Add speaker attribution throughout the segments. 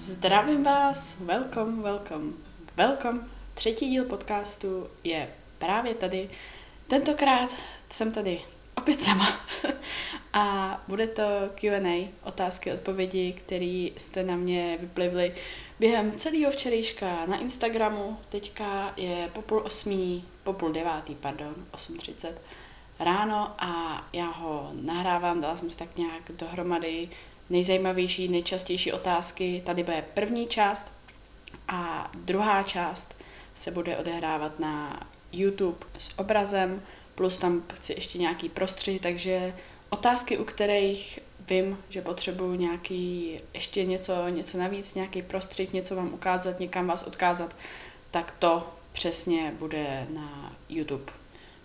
Speaker 1: Zdravím vás, welcome, welcome, welcome. Třetí díl podcastu je právě tady. Tentokrát jsem tady opět sama a bude to Q&A, otázky, odpovědi, které jste na mě vyplivly během celého včerejška na Instagramu. Teďka je po půl osmí, po půl devátý, pardon, 8.30 ráno a já ho nahrávám, dala jsem si tak nějak dohromady nejzajímavější, nejčastější otázky. Tady bude první část a druhá část se bude odehrávat na YouTube s obrazem, plus tam chci ještě nějaký prostřih, takže otázky, u kterých vím, že potřebuju nějaký, ještě něco, něco navíc, nějaký prostřih, něco vám ukázat, někam vás odkázat, tak to přesně bude na YouTube.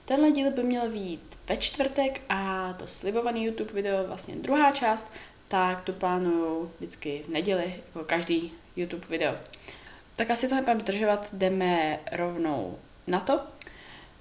Speaker 1: Tenhle díl by měl být ve čtvrtek a to slibovaný YouTube video, vlastně druhá část, tak tu plánuju vždycky v neděli, jako každý YouTube video. Tak asi to nebudeme zdržovat, jdeme rovnou na to.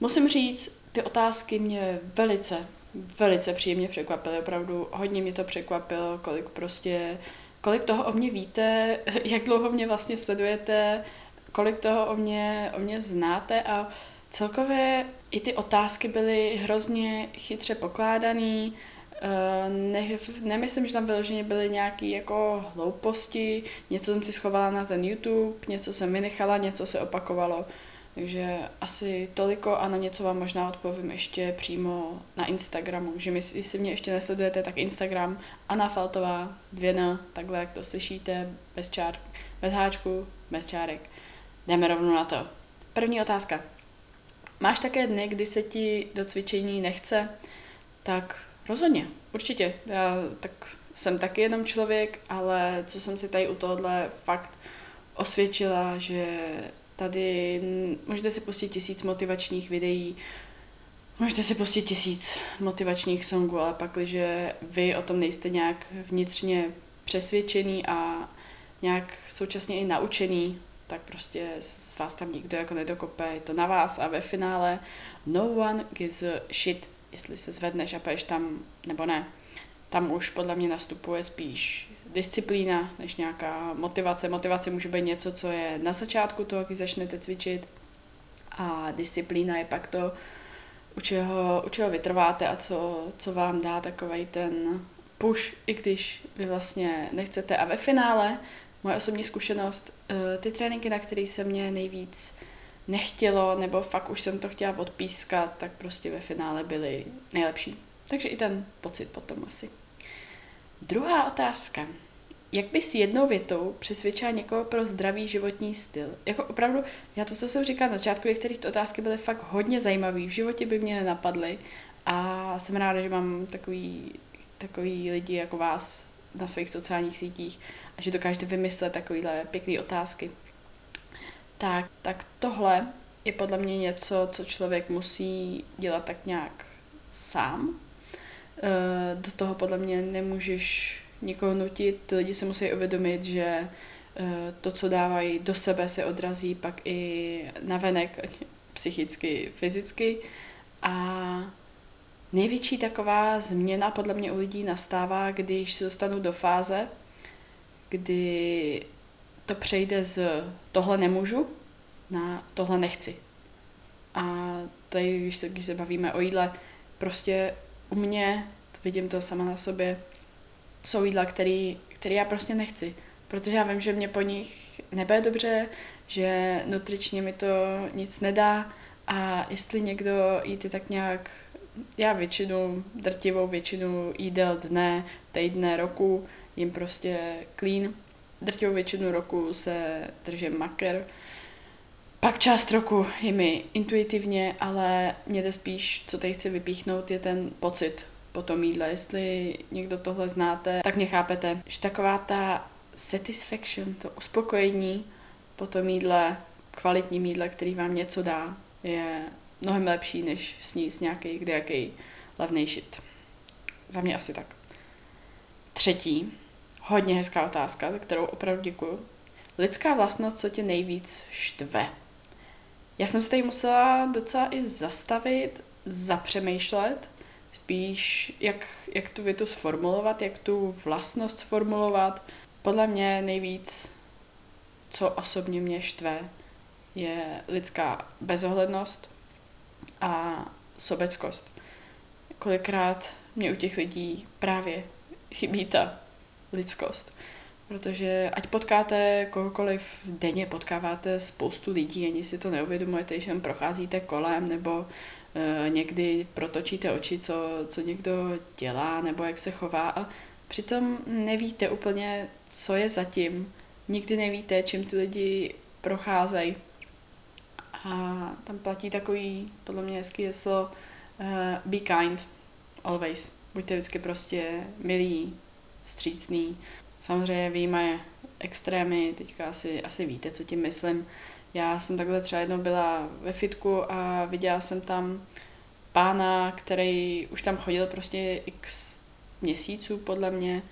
Speaker 1: Musím říct, ty otázky mě velice, velice příjemně překvapily, opravdu hodně mě to překvapilo, kolik prostě, kolik toho o mě víte, jak dlouho mě vlastně sledujete, kolik toho o mě, o mě znáte a celkově i ty otázky byly hrozně chytře pokládaný, Eh, ne, nemyslím, že tam vyloženě byly nějaké jako hlouposti, něco jsem si schovala na ten YouTube, něco jsem vynechala, něco se opakovalo. Takže asi toliko a na něco vám možná odpovím ještě přímo na Instagramu. Že my, jestli mě ještě nesledujete, tak Instagram Anna Faltová, dvě n, takhle jak to slyšíte, bez čár, bez háčku, bez čárek. Jdeme rovnou na to. První otázka. Máš také dny, kdy se ti do cvičení nechce? Tak Rozhodně, určitě. Já tak jsem taky jenom člověk, ale co jsem si tady u tohohle fakt osvědčila, že tady můžete si pustit tisíc motivačních videí, můžete si pustit tisíc motivačních songů, ale pak, když vy o tom nejste nějak vnitřně přesvědčený a nějak současně i naučený, tak prostě z vás tam nikdo jako nedokope, je to na vás a ve finále no one gives a shit jestli se zvedneš a poješ tam nebo ne. Tam už podle mě nastupuje spíš disciplína než nějaká motivace. Motivace může být něco, co je na začátku toho, když začnete cvičit a disciplína je pak to, u čeho, u čeho vytrváte a co, co vám dá takový ten push, i když vy vlastně nechcete. A ve finále, moje osobní zkušenost, eh, ty tréninky, na které se mě nejvíc nechtělo, nebo fakt už jsem to chtěla odpískat, tak prostě ve finále byly nejlepší. Takže i ten pocit potom asi. Druhá otázka. Jak bys jednou větou přesvědčila někoho pro zdravý životní styl? Jako opravdu, já to, co jsem říkala na začátku, některé ty otázky byly fakt hodně zajímavé, v životě by mě nenapadly a jsem ráda, že mám takový, takový lidi jako vás na svých sociálních sítích a že dokážete vymyslet takovéhle pěkné otázky tak, tak tohle je podle mě něco, co člověk musí dělat tak nějak sám. Eh, do toho podle mě nemůžeš nikoho nutit, lidi se musí uvědomit, že eh, to, co dávají do sebe, se odrazí pak i na venek, psychicky, fyzicky. A největší taková změna podle mě u lidí nastává, když se dostanou do fáze, kdy to přejde z tohle nemůžu na tohle nechci. A tady, když se, když se bavíme o jídle, prostě u mě, vidím to sama na sobě, jsou jídla, který, který já prostě nechci. Protože já vím, že mě po nich nebude dobře, že nutričně mi to nic nedá a jestli někdo jíte tak nějak, já většinu, drtivou většinu jídel dne, týdne, roku, jim prostě clean, drtivou většinu roku se držím maker. Pak část roku je mi intuitivně, ale mě jde spíš, co tady chci vypíchnout, je ten pocit po tom jídle. Jestli někdo tohle znáte, tak mě chápete, že taková ta satisfaction, to uspokojení po tom jídle, kvalitním jídle, který vám něco dá, je mnohem lepší, než sníst nějaký kdejaký levný shit. Za mě asi tak. Třetí, Hodně hezká otázka, za kterou opravdu děkuju. Lidská vlastnost, co tě nejvíc štve? Já jsem se tady musela docela i zastavit, zapřemýšlet, spíš jak, jak tu větu sformulovat, jak tu vlastnost sformulovat. Podle mě nejvíc co osobně mě štve, je lidská bezohlednost a sobeckost. Kolikrát mě u těch lidí právě chybí ta lidskost. Protože ať potkáte kohokoliv denně, potkáváte spoustu lidí, ani si to neuvědomujete, že procházíte kolem, nebo e, někdy protočíte oči, co, co někdo dělá, nebo jak se chová a přitom nevíte úplně, co je zatím. Nikdy nevíte, čím ty lidi procházejí. A tam platí takový, podle mě hezký heslo, uh, be kind, always. Buďte vždycky prostě milí, střícný. Samozřejmě výjima extrémy, teďka asi, asi víte, co tím myslím. Já jsem takhle třeba jednou byla ve fitku a viděla jsem tam pána, který už tam chodil prostě x měsíců, podle mě.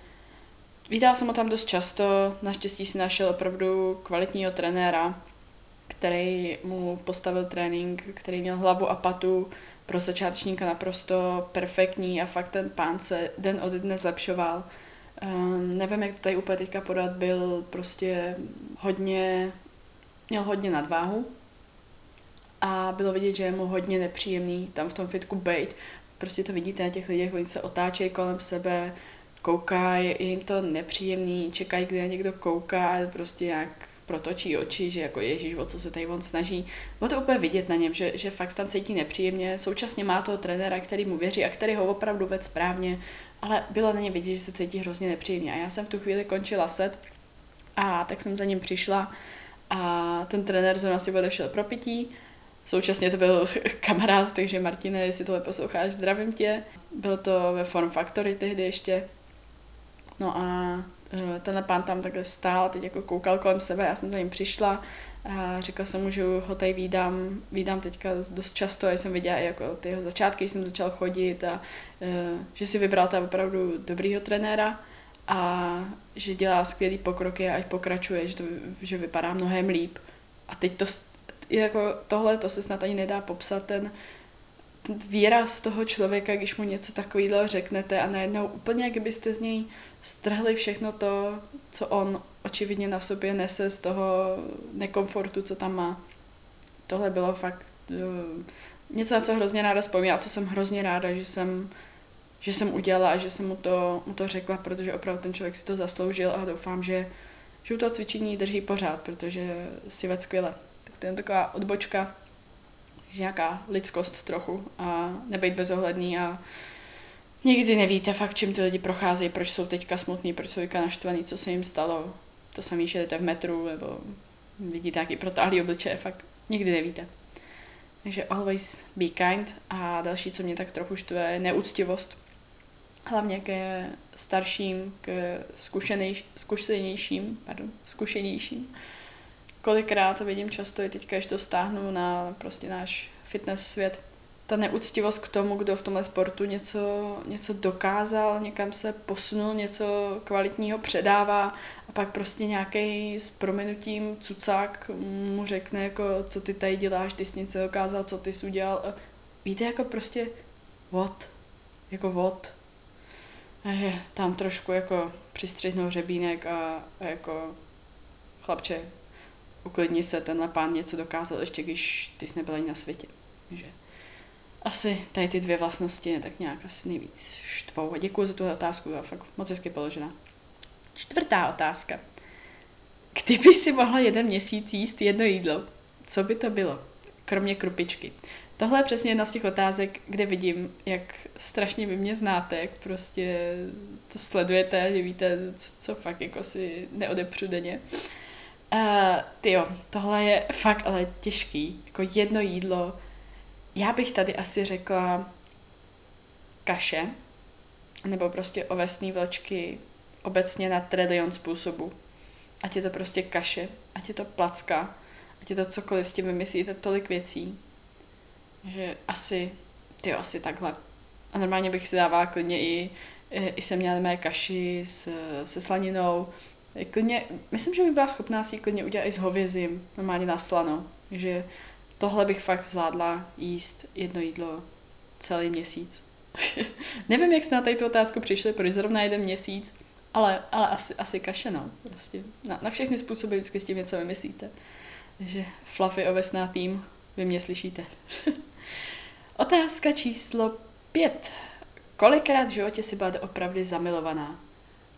Speaker 1: Viděla jsem ho tam dost často, naštěstí si našel opravdu kvalitního trenéra, který mu postavil trénink, který měl hlavu a patu pro začátečníka naprosto perfektní a fakt ten pán se den od dne zlepšoval. Um, nevím, jak to tady úplně teďka podat, byl prostě hodně, měl hodně nadváhu a bylo vidět, že je mu hodně nepříjemný tam v tom fitku být. Prostě to vidíte na těch lidech, oni se otáčejí kolem sebe, koukají, je jim to nepříjemný, čekají, kdy na někdo kouká, prostě jak protočí oči, že jako ježíš, o co se tady on snaží. Bylo to úplně vidět na něm, že, že fakt tam cítí nepříjemně. Současně má toho trenéra, který mu věří a který ho opravdu ved správně, ale bylo na něm vidět, že se cítí hrozně nepříjemně. A já jsem v tu chvíli končila set a tak jsem za ním přišla a ten trenér zrovna si odešel pro pití. Současně to byl kamarád, takže Martine, jestli tohle posloucháš, zdravím tě. Bylo to ve Form Factory tehdy ještě. No a tenhle pán tam takhle stál, teď jako koukal kolem sebe, já jsem za ním přišla a říkala jsem mu, že ho tady vídám, vídám teďka dost často, a jsem viděla i jako ty jeho začátky, jsem začal chodit a uh, že si vybral tam opravdu dobrýho trenéra a že dělá skvělý pokroky a ať pokračuje, že, to, že vypadá mnohem líp. A teď to, jako tohle, to se snad ani nedá popsat, ten výraz toho člověka, když mu něco takového řeknete a najednou úplně, jak byste z něj strhli všechno to, co on očividně na sobě nese z toho nekomfortu, co tam má. Tohle bylo fakt uh, něco, na co hrozně ráda vzpomínám, co jsem hrozně ráda, že jsem, že jsem udělala a že jsem mu to, mu to řekla, protože opravdu ten člověk si to zasloužil a doufám, že, že u toho cvičení drží pořád, protože si ved skvěle. Tak to je taková odbočka, nějaká lidskost trochu a nebejt bezohledný a Nikdy nevíte fakt, čím ty lidi procházejí, proč jsou teďka smutní, proč jsou teďka naštvaný, co se jim stalo. To samý, že jdete v metru, nebo vidíte nějaký protáhlý obličeje, fakt nikdy nevíte. Takže always be kind. A další, co mě tak trochu štve, je neúctivost. Hlavně ke starším, k zkušenějš, zkušenějším, pardon, zkušenějším. Kolikrát to vidím často i teďka, když to stáhnu na prostě náš fitness svět, ta neúctivost k tomu, kdo v tomhle sportu něco, něco dokázal, někam se posunul, něco kvalitního předává a pak prostě nějaký s prominutím cucák mu řekne, jako, co ty tady děláš, ty jsi nic nedokázal, co ty jsi udělal. Víte, jako prostě what? Jako what? Je tam trošku jako přistřihnout řebínek a, a jako chlapče, uklidni se, tenhle pán něco dokázal ještě, když ty jsi nebyl ani na světě. Takže asi tady ty dvě vlastnosti tak nějak asi nejvíc štvou. A děkuji za tu otázku, je fakt moc hezky položená. Čtvrtá otázka. Kdyby si mohla jeden měsíc jíst jedno jídlo, co by to bylo? Kromě krupičky. Tohle je přesně jedna z těch otázek, kde vidím, jak strašně vy mě znáte, jak prostě to sledujete, že víte, co, co fakt jako si neodepřu denně. Uh, tyjo, tohle je fakt ale těžký. Jako jedno jídlo, já bych tady asi řekla kaše, nebo prostě ovesné vločky obecně na trilion způsobů. Ať je to prostě kaše, ať je to placka, ať je to cokoliv, s tím vymyslíte tolik věcí, že asi, ty asi takhle. A normálně bych si dávala klidně i, i jsem měla mé kaši s, se slaninou. Klidně, myslím, že by byla schopná si klidně udělat i s hovězím, normálně na slano. Že tohle bych fakt zvládla jíst jedno jídlo celý měsíc. Nevím, jak jste na tady tu otázku přišli, proč zrovna jeden měsíc, Ale, ale asi, asi kaše, no. Prostě na, na všechny způsoby vždycky s tím něco vymyslíte. Takže Fluffy ovesná tým, vy mě slyšíte. Otázka číslo pět. Kolikrát v životě si byla opravdu zamilovaná?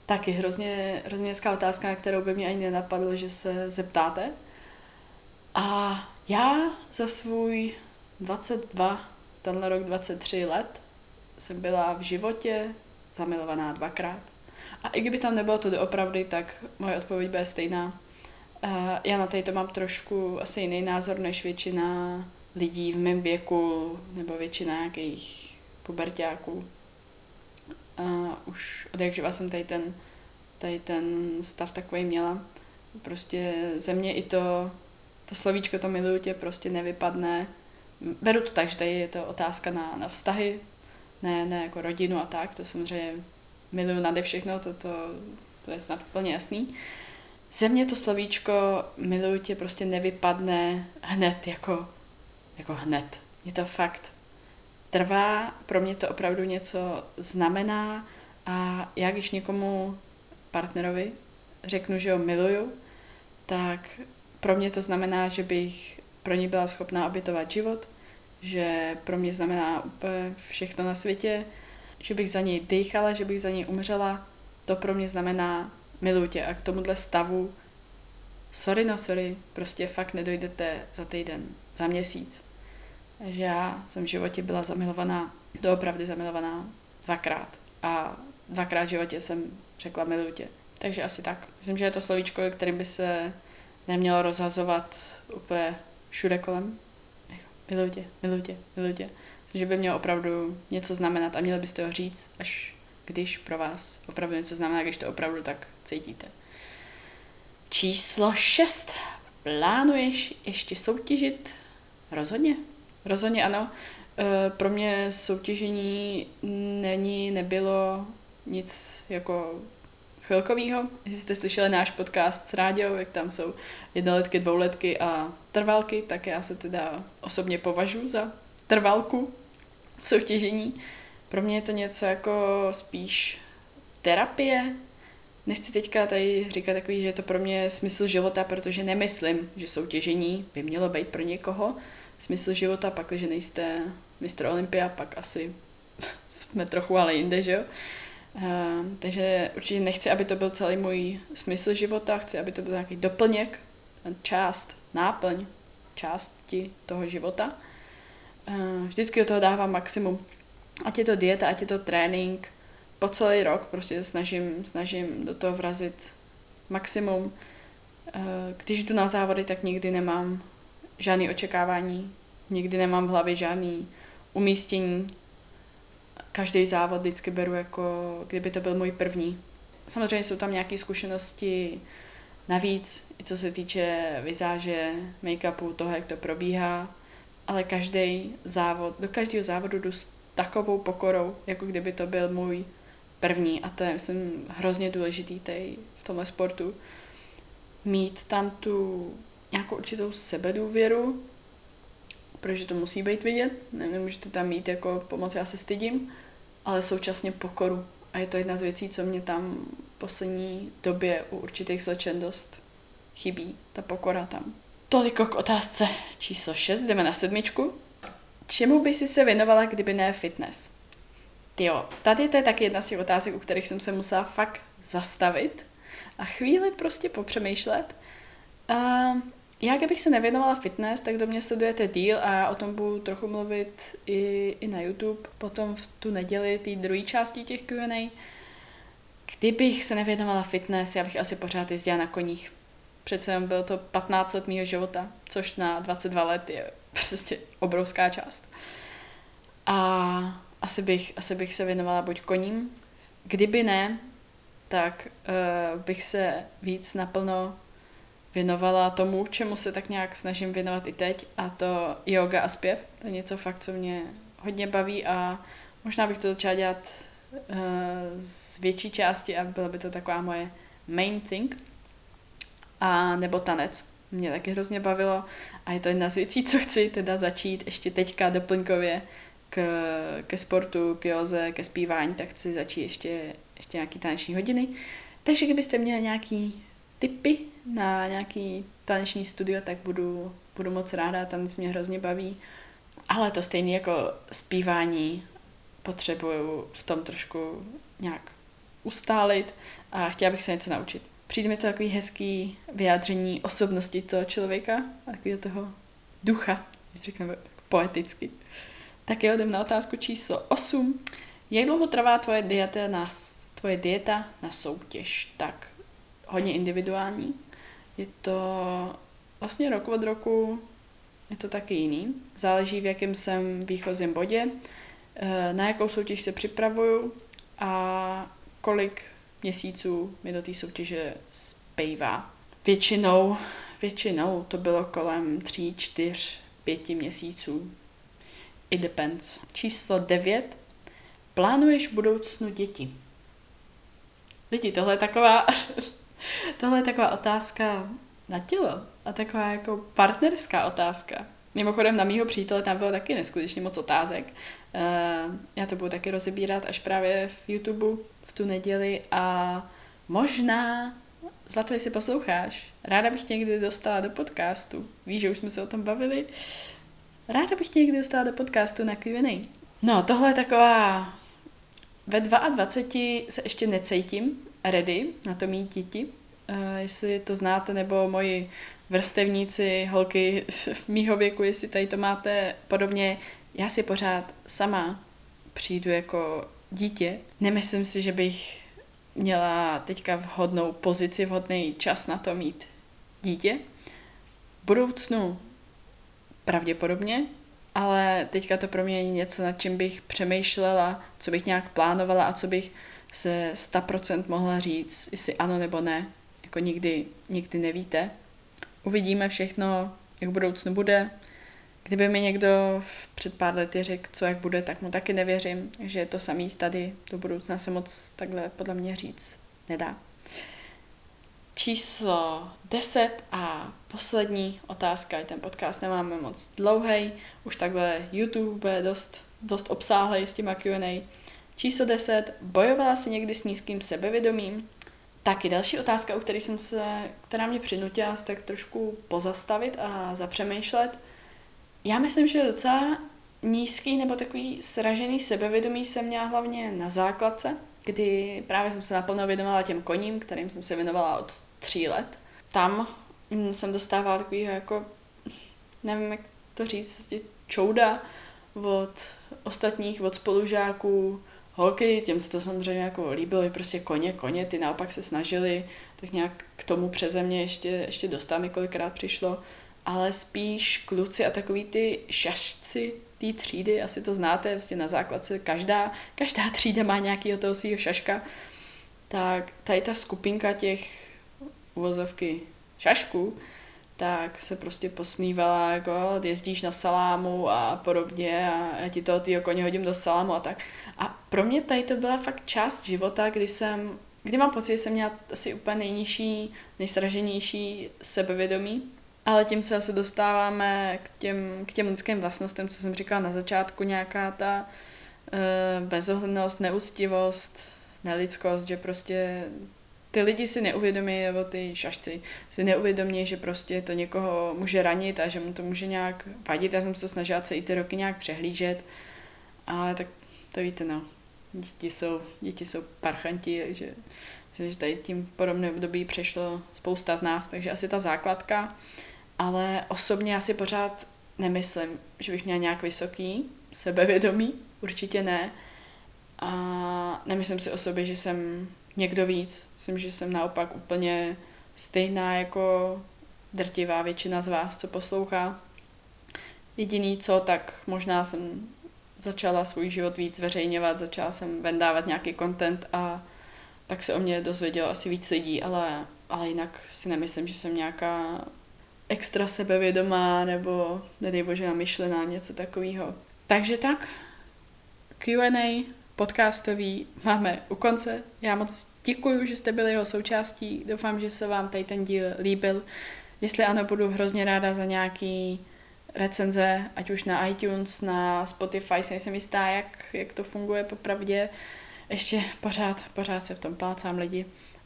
Speaker 1: Taky hrozně, hrozně hezká otázka, na kterou by mě ani nenapadlo, že se zeptáte. A já za svůj 22, tenhle rok 23 let, jsem byla v životě zamilovaná dvakrát. A i kdyby tam nebylo to doopravdy, tak moje odpověď bude stejná. Já na to mám trošku asi jiný názor než většina lidí v mém věku, nebo většina nějakých pubertáků. A už od jak živa jsem tady ten, tady ten stav takový měla. Prostě ze mě i to, to slovíčko, to miluju tě, prostě nevypadne. Beru to tak, že tady je to otázka na, na vztahy, ne, ne jako rodinu a tak, to samozřejmě miluju nade všechno, to, to, to je snad úplně jasný. Ze mě to slovíčko miluju tě prostě nevypadne hned jako, jako hned. Je to fakt trvá, pro mě to opravdu něco znamená. A já když někomu partnerovi řeknu, že ho miluju, tak pro mě to znamená, že bych pro ní byla schopná obětovat život, že pro mě znamená úplně všechno na světě, že bych za něj dýchala, že bych za něj umřela, to pro mě znamená miluji tě. A k tomuhle stavu sorry no sorry, prostě fakt nedojdete za týden, za měsíc. Takže já jsem v životě byla zamilovaná, doopravdy zamilovaná dvakrát a dvakrát v životě jsem řekla miluji tě. Takže asi tak. Myslím, že je to slovíčko, kterým by se nemělo rozhazovat úplně všude kolem. Miluji tě, miluji tě, tě. Myslím, že by mělo opravdu něco znamenat a měli byste ho říct, až když pro vás opravdu něco znamená, když to opravdu tak cítíte. Číslo 6. Plánuješ ještě soutěžit? Rozhodně. Rozhodně ano. E, pro mě soutěžení není, nebylo nic jako chvilkovýho. Jestli jste slyšeli náš podcast s Ráďou, jak tam jsou jednoletky, dvouletky a trvalky, tak já se teda osobně považuji za trvalku v soutěžení. Pro mě je to něco jako spíš terapie. Nechci teďka tady říkat takový, že je to pro mě smysl života, protože nemyslím, že soutěžení by mělo být pro někoho smysl života, pak, když nejste mistr Olympia, pak asi jsme trochu ale jinde, že jo? Uh, takže určitě nechci, aby to byl celý můj smysl života, chci, aby to byl nějaký doplněk, část, náplň části toho života. Uh, vždycky do toho dávám maximum. Ať je to dieta, ať je to trénink, po celý rok prostě snažím, snažím do toho vrazit maximum. Uh, když jdu na závody, tak nikdy nemám žádný očekávání, nikdy nemám v hlavě žádný umístění, každý závod vždycky beru jako, kdyby to byl můj první. Samozřejmě jsou tam nějaké zkušenosti navíc, i co se týče vizáže, make-upu, toho, jak to probíhá, ale každý závod, do každého závodu jdu s takovou pokorou, jako kdyby to byl můj první a to je, myslím, hrozně důležitý tej v tomhle sportu. Mít tam tu nějakou určitou sebedůvěru, protože to musí být vidět, nemůžete tam mít jako pomoc, já se stydím, ale současně pokoru. A je to jedna z věcí, co mě tam v poslední době u určitých slečen dost chybí, ta pokora tam. Toliko k otázce číslo 6, jdeme na sedmičku. Čemu by si se věnovala, kdyby ne fitness? Jo, tady to je taky jedna z těch otázek, u kterých jsem se musela fakt zastavit a chvíli prostě popřemýšlet. Uh, já, kdybych se nevěnovala fitness, tak do mě sledujete díl a o tom budu trochu mluvit i, i na YouTube, potom v tu neděli, té druhé části těch Q&A. Kdybych se nevěnovala fitness, já bych asi pořád jezdila na koních. Přece jenom bylo to 15 let mého života, což na 22 let je prostě obrovská část. A asi bych, asi bych se věnovala buď koním, kdyby ne, tak uh, bych se víc naplno věnovala tomu, čemu se tak nějak snažím věnovat i teď, a to yoga a zpěv. To je něco fakt, co mě hodně baví a možná bych to začala dělat uh, z větší části a byla by to taková moje main thing. A nebo tanec. Mě taky hrozně bavilo a je to jedna z věcí, co chci teda začít ještě teďka doplňkově k, ke sportu, k joze, ke zpívání, tak chci začít ještě, ještě nějaký taneční hodiny. Takže kdybyste měli nějaký tipy na nějaký taneční studio, tak budu, budu moc ráda, tanec mě hrozně baví. Ale to stejně jako zpívání potřebuju v tom trošku nějak ustálit a chtěla bych se něco naučit. Přijde mi to takový hezký vyjádření osobnosti toho člověka takového toho ducha, když řekneme poeticky. Tak jo, jdem na otázku číslo 8. Jak dlouho trvá tvoje dieta na, tvoje dieta na soutěž? Tak, hodně individuální. Je to vlastně rok od roku, je to taky jiný. Záleží, v jakém jsem výchozím bodě, eh, na jakou soutěž se připravuju a kolik měsíců mi do té soutěže zpívá. Většinou, většinou to bylo kolem 3, 4, 5 měsíců. It depends. Číslo 9. Plánuješ budoucnu děti? Lidi, tohle je taková, tohle je taková otázka na tělo a taková jako partnerská otázka. Mimochodem na mýho přítele tam bylo taky neskutečně moc otázek. Uh, já to budu taky rozebírat až právě v YouTube v tu neděli a možná, Zlato, jestli posloucháš, ráda bych tě někdy dostala do podcastu. Víš, že už jsme se o tom bavili. Ráda bych tě někdy dostala do podcastu na Q&A. No, tohle je taková... Ve 22 se ještě necítím ready na to mít děti. Uh, jestli to znáte, nebo moji vrstevníci, holky mýho věku, jestli tady to máte podobně, já si pořád sama přijdu jako dítě. Nemyslím si, že bych měla teďka vhodnou pozici, vhodný čas na to mít dítě. V budoucnu pravděpodobně, ale teďka to pro mě je něco, nad čím bych přemýšlela, co bych nějak plánovala a co bych se 100% mohla říct, jestli ano nebo ne. Jako nikdy, nikdy nevíte. Uvidíme všechno, jak budoucnu bude. Kdyby mi někdo v před pár lety řekl, co jak bude, tak mu taky nevěřím, že je to samý tady do budoucna se moc takhle podle mě říct nedá. Číslo 10 a poslední otázka, ten podcast nemáme moc dlouhý, už takhle YouTube je dost, dost obsáhlý s těma Q&A. Číslo 10. Bojovala si někdy s nízkým sebevědomím? Taky další otázka, u které jsem se, která mě přinutila se tak trošku pozastavit a zapřemýšlet. Já myslím, že docela nízký nebo takový sražený sebevědomí jsem měla hlavně na základce, kdy právě jsem se naplno věnovala těm koním, kterým jsem se věnovala od tří let. Tam mm, jsem dostávala takový jako, nevím jak to říct, vlastně čouda od ostatních, od spolužáků, holky, těm se to samozřejmě jako líbilo, i prostě koně, koně, ty naopak se snažili, tak nějak k tomu přeze mě ještě, ještě dostat několikrát přišlo, ale spíš kluci a takový ty šašci té třídy, asi to znáte, vlastně na základce každá, každá třída má nějaký toho svého šaška, tak tady ta skupinka těch uvozovky šašků, tak se prostě posmívala, jako jezdíš na salámu a podobně a já ti toho týho koně hodím do salámu a tak. A pro mě tady to byla fakt část života, kdy jsem, kdy mám pocit, že jsem měla asi úplně nejnižší, nejsraženější sebevědomí, ale tím se asi dostáváme k těm, k těm lidským vlastnostem, co jsem říkala na začátku, nějaká ta uh, bezohlednost, neúctivost, nelidskost, že prostě ty lidi si neuvědomí, nebo ty šašci si neuvědomí, že prostě to někoho může ranit a že mu to může nějak vadit. Já jsem se to snažila i ty roky nějak přehlížet, ale tak to víte, no. Děti jsou, děti jsou parchanti, takže myslím, že tady tím podobným období přešlo spousta z nás, takže asi ta základka. Ale osobně já si pořád nemyslím, že bych měla nějak vysoký sebevědomí, určitě ne. A nemyslím si o sobě, že jsem někdo víc. Myslím, že jsem naopak úplně stejná jako drtivá většina z vás, co poslouchá. Jediný co, tak možná jsem začala svůj život víc zveřejňovat, začala jsem vendávat nějaký content a tak se o mě dozvědělo asi víc lidí, ale, ale jinak si nemyslím, že jsem nějaká extra sebevědomá nebo nedej bože namyšlená, něco takového. Takže tak, Q&A podcastový máme u konce. Já moc děkuji, že jste byli jeho součástí. Doufám, že se vám tady ten díl líbil. Jestli ano, budu hrozně ráda za nějaký recenze, ať už na iTunes, na Spotify, si nejsem jistá, jak, jak to funguje popravdě. Ještě pořád, pořád se v tom plácám lidi.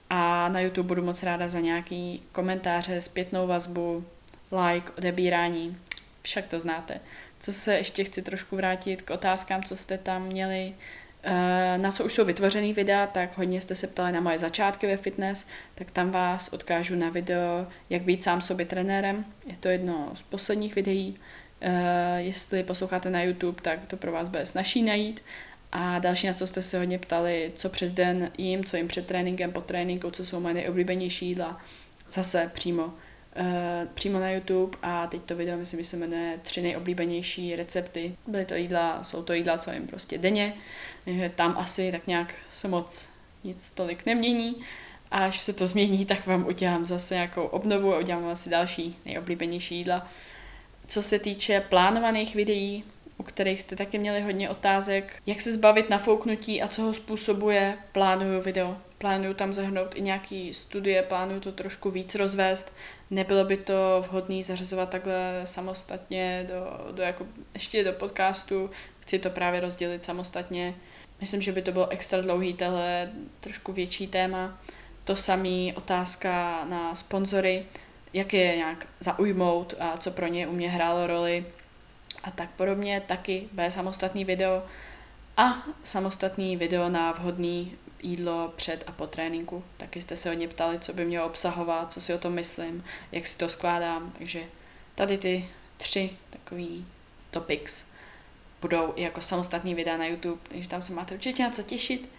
Speaker 1: A na YouTube budu moc ráda za nějaký komentáře, zpětnou vazbu, like, odebírání. Však to znáte. Co se ještě chci trošku vrátit k otázkám, co jste tam měli, na co už jsou vytvořený videa, tak hodně jste se ptali na moje začátky ve fitness, tak tam vás odkážu na video, jak být sám sobě trenérem. Je to jedno z posledních videí. Eh, jestli posloucháte na YouTube, tak to pro vás bude snažší najít. A další, na co jste se hodně ptali, co přes den jim, co jim před tréninkem, po tréninku, co jsou moje nejoblíbenější jídla, zase přímo, přímo na YouTube a teď to video, myslím, že se jmenuje tři nejoblíbenější recepty. Byly to jídla, jsou to jídla, co jim prostě denně, takže tam asi tak nějak se moc nic tolik nemění. A až se to změní, tak vám udělám zase nějakou obnovu a udělám asi další nejoblíbenější jídla. Co se týče plánovaných videí, u kterých jste taky měli hodně otázek. Jak se zbavit nafouknutí a co ho způsobuje, plánuju video. Plánuju tam zahrnout i nějaký studie, plánuju to trošku víc rozvést. Nebylo by to vhodné zařazovat takhle samostatně do, do jako, ještě do podcastu. Chci to právě rozdělit samostatně. Myslím, že by to bylo extra dlouhý, tohle trošku větší téma. To samý otázka na sponzory, jak je nějak zaujmout a co pro ně u mě hrálo roli a tak podobně, taky bude samostatný video a samostatný video na vhodný jídlo před a po tréninku. Taky jste se hodně ptali, co by mělo obsahovat, co si o tom myslím, jak si to skládám, takže tady ty tři takový topics budou jako samostatný videa na YouTube, takže tam se máte určitě na co těšit.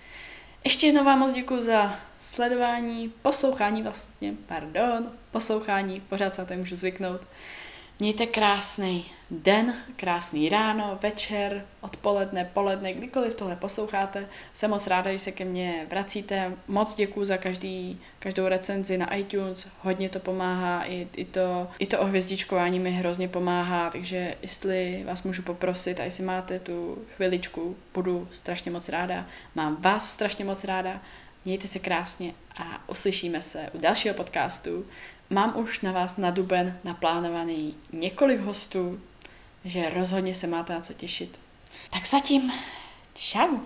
Speaker 1: Ještě jednou vám moc děkuji za sledování, poslouchání vlastně, pardon, poslouchání, pořád se na to můžu zvyknout. Mějte krásný den, krásný ráno, večer, odpoledne, poledne, kdykoliv tohle posloucháte. Jsem moc ráda, že se ke mně vracíte. Moc děkuji za každý, každou recenzi na iTunes, hodně to pomáhá, i, i, to, i to ohvězdičkování mi hrozně pomáhá, takže jestli vás můžu poprosit a jestli máte tu chviličku, budu strašně moc ráda. Mám vás strašně moc ráda. Mějte se krásně a uslyšíme se u dalšího podcastu. Mám už na vás na duben naplánovaný několik hostů, že rozhodně se máte na co těšit. Tak zatím, čau!